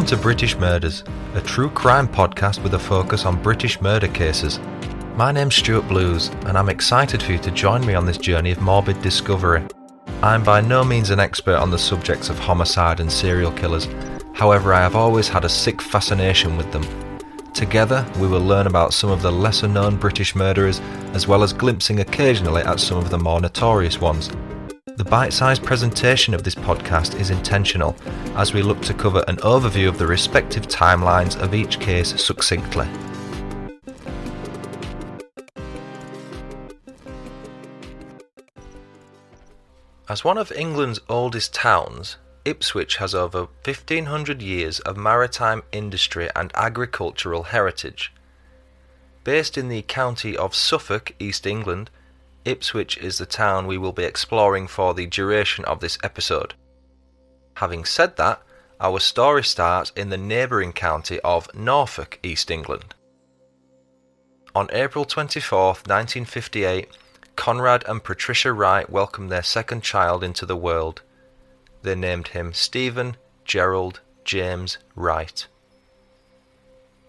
Welcome to British Murders, a true crime podcast with a focus on British murder cases. My name's Stuart Blues, and I'm excited for you to join me on this journey of morbid discovery. I'm by no means an expert on the subjects of homicide and serial killers, however, I have always had a sick fascination with them. Together, we will learn about some of the lesser known British murderers, as well as glimpsing occasionally at some of the more notorious ones. The bite sized presentation of this podcast is intentional, as we look to cover an overview of the respective timelines of each case succinctly. As one of England's oldest towns, Ipswich has over 1500 years of maritime industry and agricultural heritage. Based in the county of Suffolk, East England, Ipswich is the town we will be exploring for the duration of this episode. Having said that, our story starts in the neighbouring county of Norfolk, East England. On April 24, 1958, Conrad and Patricia Wright welcomed their second child into the world. They named him Stephen Gerald James Wright.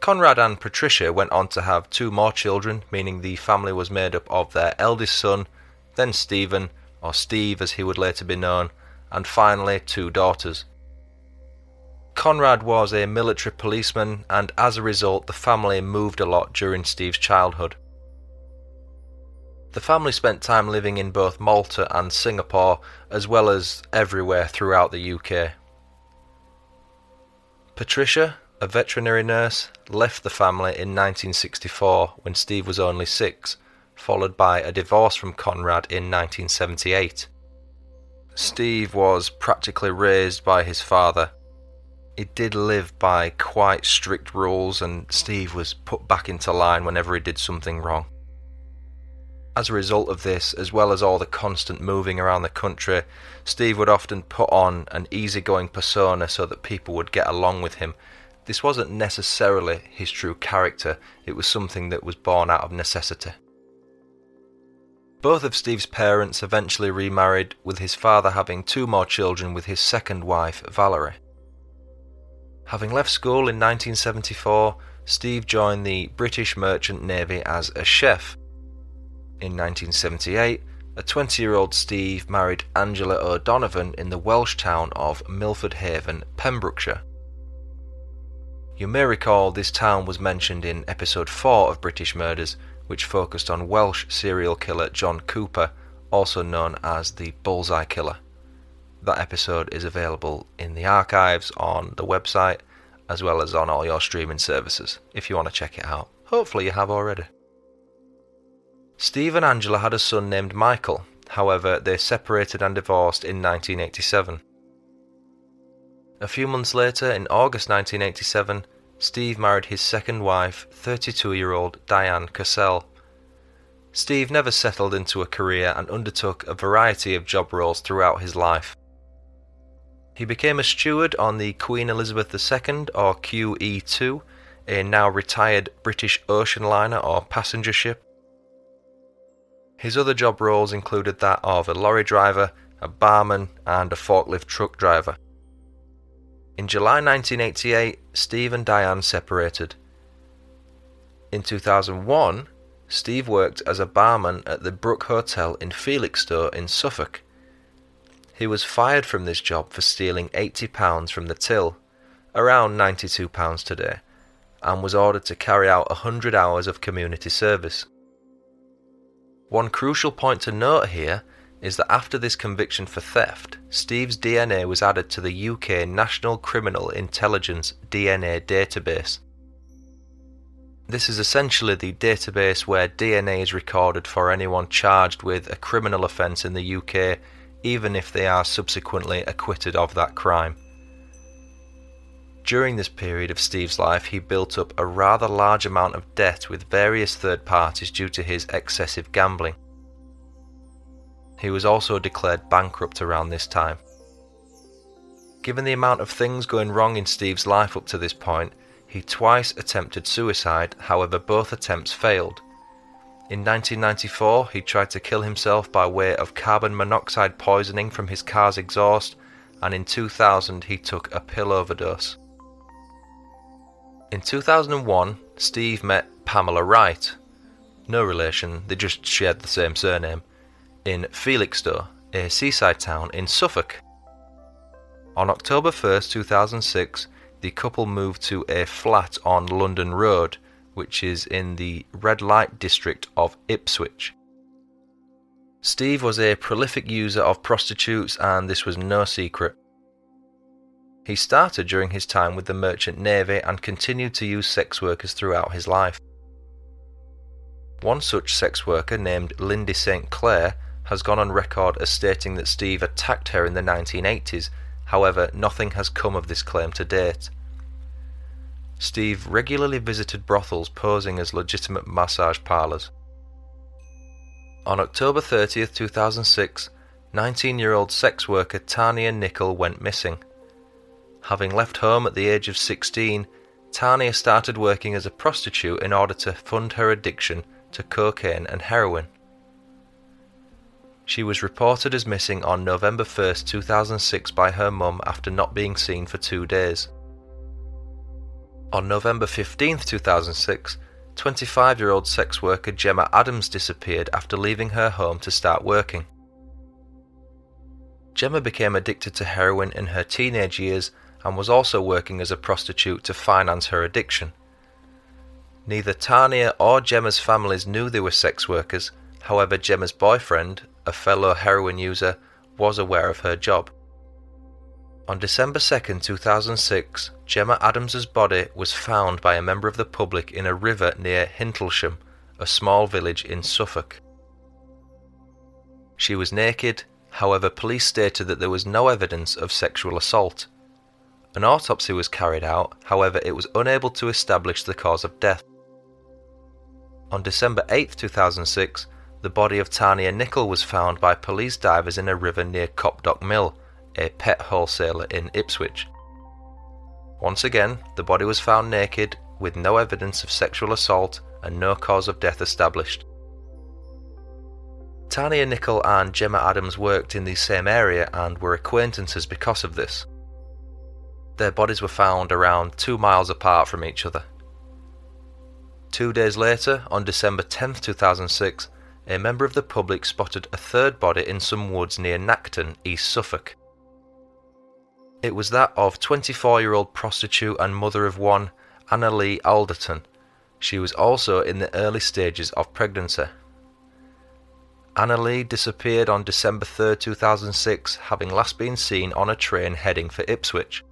Conrad and Patricia went on to have two more children, meaning the family was made up of their eldest son, then Stephen, or Steve as he would later be known, and finally two daughters. Conrad was a military policeman, and as a result, the family moved a lot during Steve's childhood. The family spent time living in both Malta and Singapore, as well as everywhere throughout the UK. Patricia, a veterinary nurse, left the family in 1964 when Steve was only six, followed by a divorce from Conrad in 1978. Steve was practically raised by his father. He did live by quite strict rules, and Steve was put back into line whenever he did something wrong. As a result of this, as well as all the constant moving around the country, Steve would often put on an easygoing persona so that people would get along with him this wasn't necessarily his true character, it was something that was born out of necessity. Both of Steve's parents eventually remarried, with his father having two more children with his second wife, Valerie. Having left school in 1974, Steve joined the British Merchant Navy as a chef. In 1978, a 20 year old Steve married Angela O'Donovan in the Welsh town of Milford Haven, Pembrokeshire. You may recall this town was mentioned in episode 4 of British Murders, which focused on Welsh serial killer John Cooper, also known as the Bullseye Killer. That episode is available in the archives on the website as well as on all your streaming services if you want to check it out. Hopefully, you have already. Steve and Angela had a son named Michael, however, they separated and divorced in 1987. A few months later, in August 1987, Steve married his second wife, 32 year old Diane Cassell. Steve never settled into a career and undertook a variety of job roles throughout his life. He became a steward on the Queen Elizabeth II, or QE2, a now retired British ocean liner or passenger ship. His other job roles included that of a lorry driver, a barman, and a forklift truck driver. In July 1988, Steve and Diane separated. In 2001, Steve worked as a barman at the Brook Hotel in Felixstowe in Suffolk. He was fired from this job for stealing £80 from the till, around £92 today, and was ordered to carry out 100 hours of community service. One crucial point to note here is that after this conviction for theft, Steve's DNA was added to the UK National Criminal Intelligence DNA database. This is essentially the database where DNA is recorded for anyone charged with a criminal offence in the UK, even if they are subsequently acquitted of that crime. During this period of Steve's life, he built up a rather large amount of debt with various third parties due to his excessive gambling. He was also declared bankrupt around this time. Given the amount of things going wrong in Steve's life up to this point, he twice attempted suicide, however, both attempts failed. In 1994, he tried to kill himself by way of carbon monoxide poisoning from his car's exhaust, and in 2000, he took a pill overdose. In 2001, Steve met Pamela Wright, no relation, they just shared the same surname, in Felixstowe, a seaside town in Suffolk. On October 1st, 2006, the couple moved to a flat on London Road, which is in the red light district of Ipswich. Steve was a prolific user of prostitutes, and this was no secret. He started during his time with the Merchant Navy and continued to use sex workers throughout his life. One such sex worker, named Lindy St. Clair, has gone on record as stating that Steve attacked her in the 1980s, however, nothing has come of this claim to date. Steve regularly visited brothels posing as legitimate massage parlours. On October 30th, 2006, 19 year old sex worker Tania Nicol went missing. Having left home at the age of 16, Tania started working as a prostitute in order to fund her addiction to cocaine and heroin. She was reported as missing on November 1st, 2006 by her mum after not being seen for two days. On November 15th, 2006, 25 year old sex worker Gemma Adams disappeared after leaving her home to start working. Gemma became addicted to heroin in her teenage years and was also working as a prostitute to finance her addiction. Neither Tania or Gemma's families knew they were sex workers, however, Gemma's boyfriend, a fellow heroin user, was aware of her job. On December 2, 2006, Gemma Adams's body was found by a member of the public in a river near Hintlesham, a small village in Suffolk. She was naked, however, police stated that there was no evidence of sexual assault. An autopsy was carried out, however, it was unable to establish the cause of death. On December 8, 2006, the body of Tania Nicol was found by police divers in a river near Copdock Mill, a pet wholesaler in Ipswich. Once again, the body was found naked with no evidence of sexual assault and no cause of death established. Tania Nicol and Gemma Adams worked in the same area and were acquaintances because of this. Their bodies were found around two miles apart from each other. Two days later, on December 10, 2006, a member of the public spotted a third body in some woods near Nacton, East Suffolk. It was that of 24 year old prostitute and mother of one, Anneli Alderton. She was also in the early stages of pregnancy. Anna Lee disappeared on December 3, 2006, having last been seen on a train heading for Ipswich.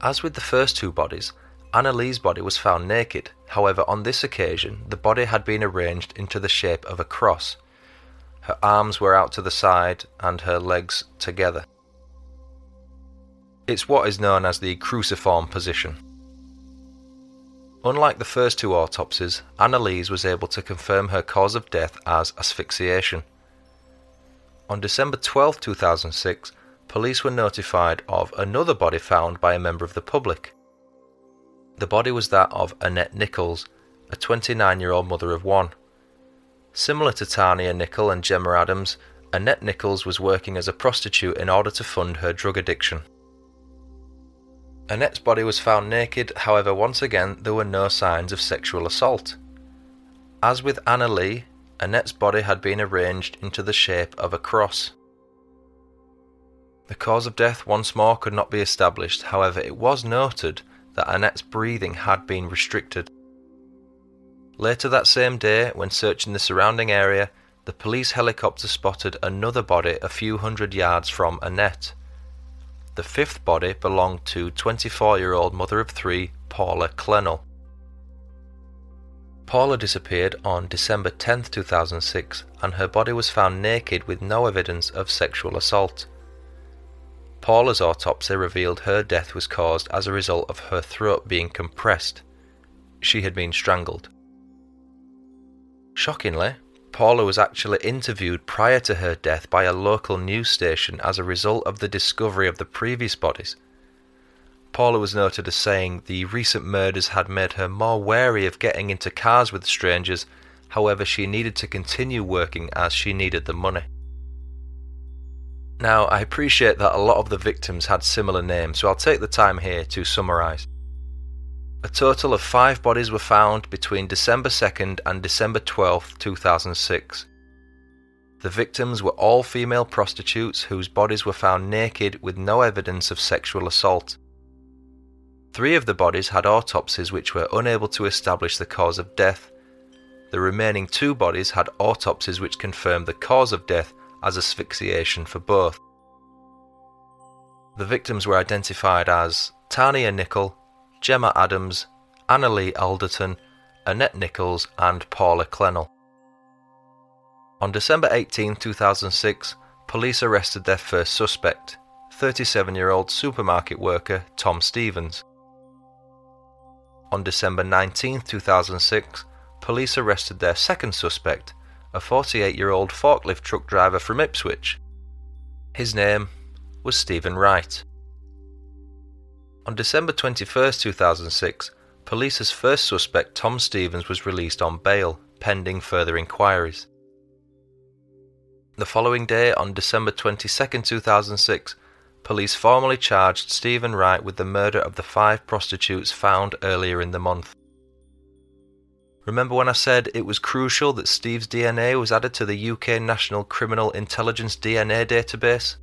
As with the first two bodies, Anneli's body was found naked, however, on this occasion, the body had been arranged into the shape of a cross. Her arms were out to the side and her legs together. It's what is known as the cruciform position. Unlike the first two autopsies, Anneli's was able to confirm her cause of death as asphyxiation. On December 12, 2006, police were notified of another body found by a member of the public. The body was that of Annette Nicholls, a 29 year old mother of one. Similar to Tania Nicol and Gemma Adams, Annette Nicholls was working as a prostitute in order to fund her drug addiction. Annette's body was found naked, however, once again, there were no signs of sexual assault. As with Anneli, Annette's body had been arranged into the shape of a cross. The cause of death once more could not be established, however, it was noted that Annette's breathing had been restricted. Later that same day, when searching the surrounding area, the police helicopter spotted another body a few hundred yards from Annette. The fifth body belonged to 24 year old mother of three, Paula Clennell. Paula disappeared on December 10, 2006, and her body was found naked with no evidence of sexual assault. Paula's autopsy revealed her death was caused as a result of her throat being compressed. She had been strangled. Shockingly, Paula was actually interviewed prior to her death by a local news station as a result of the discovery of the previous bodies. Paula was noted as saying the recent murders had made her more wary of getting into cars with strangers, however, she needed to continue working as she needed the money. Now, I appreciate that a lot of the victims had similar names, so I'll take the time here to summarise. A total of five bodies were found between December 2nd and December 12th, 2006. The victims were all female prostitutes whose bodies were found naked with no evidence of sexual assault. Three of the bodies had autopsies which were unable to establish the cause of death. The remaining two bodies had autopsies which confirmed the cause of death as asphyxiation for both. The victims were identified as Tania Nicol, Gemma Adams, Anneli Alderton, Annette Nicholls, and Paula Clennell. On December 18, 2006, police arrested their first suspect, 37 year old supermarket worker Tom Stevens. On December 19, 2006, police arrested their second suspect, a 48 year old forklift truck driver from Ipswich. His name was Stephen Wright. On December 21, 2006, police's first suspect, Tom Stevens, was released on bail, pending further inquiries. The following day, on December 22, 2006, police formally charged Stephen Wright with the murder of the five prostitutes found earlier in the month. Remember when I said it was crucial that Steve's DNA was added to the UK National Criminal Intelligence DNA database?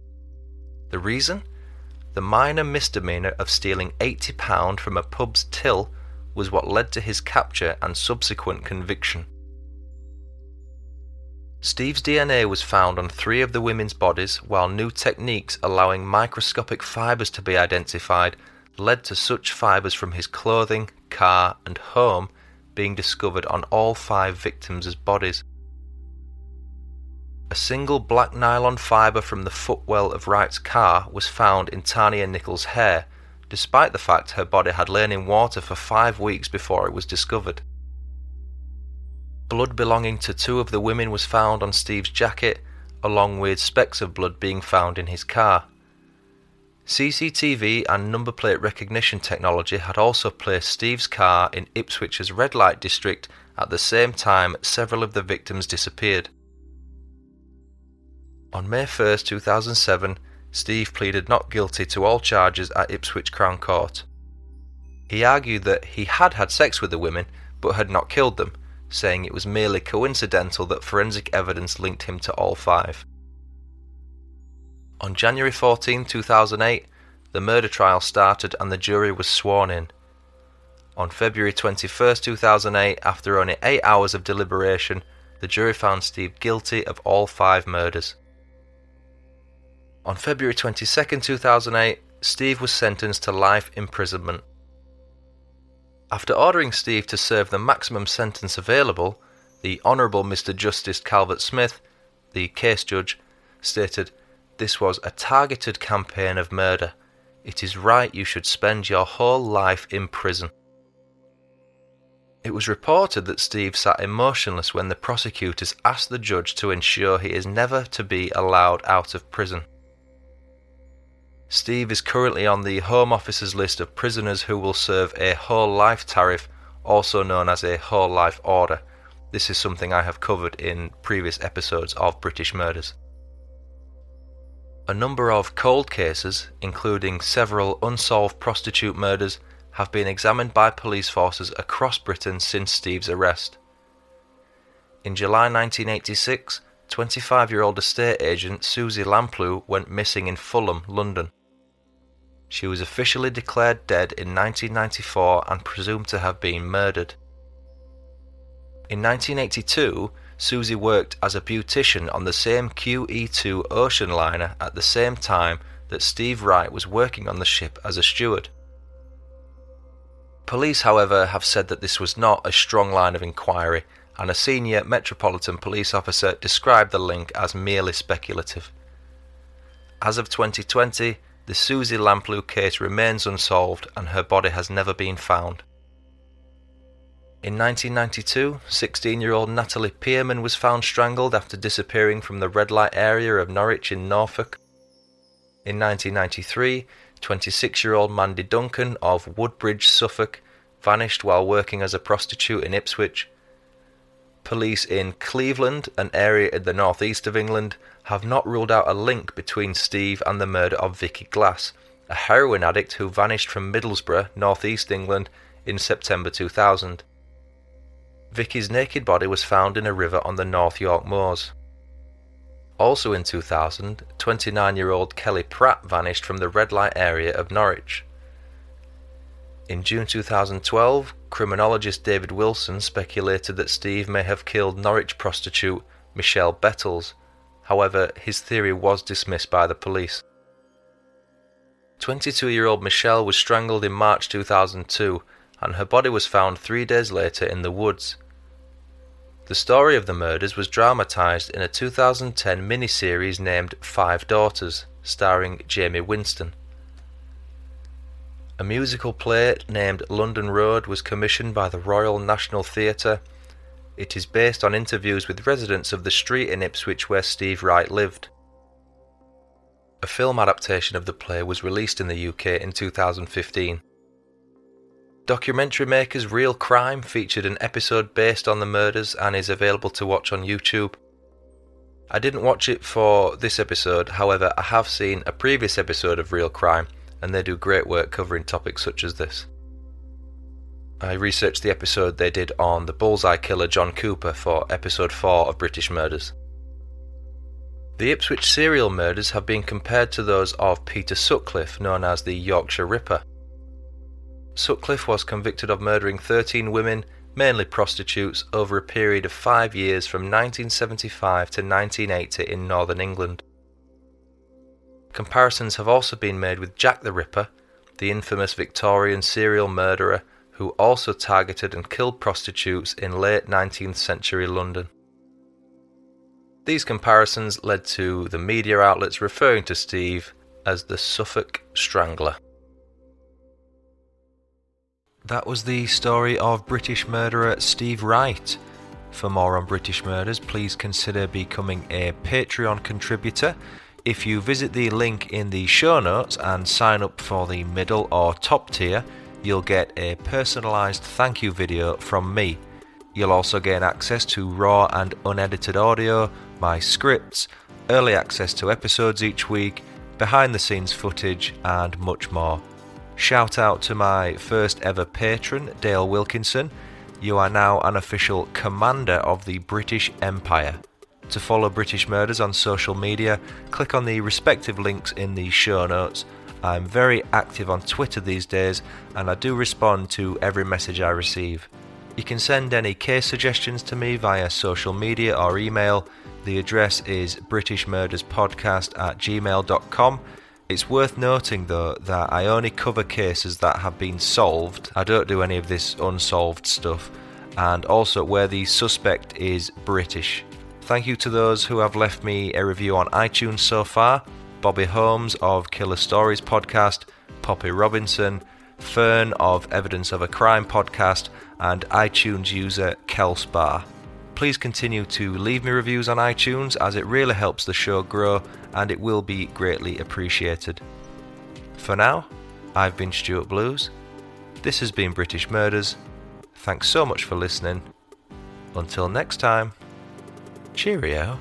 The reason? The minor misdemeanour of stealing £80 from a pub's till was what led to his capture and subsequent conviction. Steve's DNA was found on three of the women's bodies, while new techniques allowing microscopic fibres to be identified led to such fibres from his clothing, car, and home being discovered on all five victims' bodies. A single black nylon fibre from the footwell of Wright's car was found in Tania Nicol's hair, despite the fact her body had lain in water for five weeks before it was discovered. Blood belonging to two of the women was found on Steve's jacket, along with specks of blood being found in his car. CCTV and number plate recognition technology had also placed Steve's car in Ipswich's red light district at the same time several of the victims disappeared. On May 1, 2007, Steve pleaded not guilty to all charges at Ipswich Crown Court. He argued that he had had sex with the women but had not killed them, saying it was merely coincidental that forensic evidence linked him to all five. On January 14, 2008, the murder trial started and the jury was sworn in. On February 21, 2008, after only eight hours of deliberation, the jury found Steve guilty of all five murders. On February 22, 2008, Steve was sentenced to life imprisonment. After ordering Steve to serve the maximum sentence available, the Honourable Mr. Justice Calvert Smith, the case judge, stated, This was a targeted campaign of murder. It is right you should spend your whole life in prison. It was reported that Steve sat emotionless when the prosecutors asked the judge to ensure he is never to be allowed out of prison. Steve is currently on the Home Office's list of prisoners who will serve a whole life tariff, also known as a whole life order. This is something I have covered in previous episodes of British Murders. A number of cold cases, including several unsolved prostitute murders, have been examined by police forces across Britain since Steve's arrest. In July 1986, 25 year old estate agent Susie Lamplugh went missing in Fulham, London. She was officially declared dead in 1994 and presumed to have been murdered. In 1982, Susie worked as a beautician on the same QE2 ocean liner at the same time that Steve Wright was working on the ship as a steward. Police, however, have said that this was not a strong line of inquiry, and a senior Metropolitan Police officer described the link as merely speculative. As of 2020, the Susie Lamplugh case remains unsolved and her body has never been found. In 1992, 16 year old Natalie Pearman was found strangled after disappearing from the red light area of Norwich in Norfolk. In 1993, 26 year old Mandy Duncan of Woodbridge, Suffolk, vanished while working as a prostitute in Ipswich. Police in Cleveland, an area in the northeast of England, have not ruled out a link between Steve and the murder of Vicky Glass, a heroin addict who vanished from Middlesbrough, northeast England, in September 2000. Vicky's naked body was found in a river on the North York Moors. Also in 2000, 29 year old Kelly Pratt vanished from the red light area of Norwich. In June 2012, criminologist David Wilson speculated that Steve may have killed Norwich prostitute Michelle Bettles. However, his theory was dismissed by the police. 22 year old Michelle was strangled in March 2002 and her body was found three days later in the woods. The story of the murders was dramatised in a 2010 miniseries named Five Daughters, starring Jaime Winstone. A musical play named London Road was commissioned by the Royal National Theatre. It is based on interviews with residents of the street in Ipswich where Steve Wright lived. A film adaptation of the play was released in the UK in 2015. Documentary makers Real Crime featured an episode based on the murders and is available to watch on YouTube. I didn't watch it for this episode, however, I have seen a previous episode of Real Crime and they do great work covering topics such as this. I researched the episode they did on the bullseye killer John Cooper for episode 4 of British Murders. The Ipswich serial murders have been compared to those of Peter Sutcliffe, known as the Yorkshire Ripper. Sutcliffe was convicted of murdering 13 women, mainly prostitutes, over a period of five years from 1975 to 1980 in northern England. Comparisons have also been made with Jack the Ripper, the infamous Victorian serial murderer who also targeted and killed prostitutes in late 19th century London. These comparisons led to the media outlets referring to Steve as the Suffolk Strangler. That was the story of British murderer Steve Wright. For more on British murders, please consider becoming a Patreon contributor if you visit the link in the show notes and sign up for the middle or top tier, you'll get a personalised thank you video from me. You'll also gain access to raw and unedited audio, my scripts, early access to episodes each week, behind the scenes footage, and much more. Shout out to my first ever patron, Dale Wilkinson. You are now an official commander of the British Empire. To follow British Murders on social media, click on the respective links in the show notes. I'm very active on Twitter these days and I do respond to every message I receive. You can send any case suggestions to me via social media or email. The address is britishmurderspodcast at gmail.com. It's worth noting though that I only cover cases that have been solved. I don't do any of this unsolved stuff. And also where the suspect is British. Thank you to those who have left me a review on iTunes so far Bobby Holmes of Killer Stories podcast, Poppy Robinson, Fern of Evidence of a Crime podcast, and iTunes user Kelsbar. Please continue to leave me reviews on iTunes as it really helps the show grow and it will be greatly appreciated. For now, I've been Stuart Blues. This has been British Murders. Thanks so much for listening. Until next time. Cheerio.